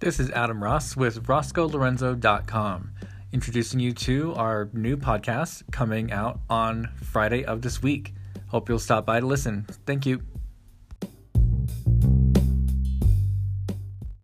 This is Adam Ross with RoscoLorenzo.com, introducing you to our new podcast coming out on Friday of this week. Hope you'll stop by to listen. Thank you.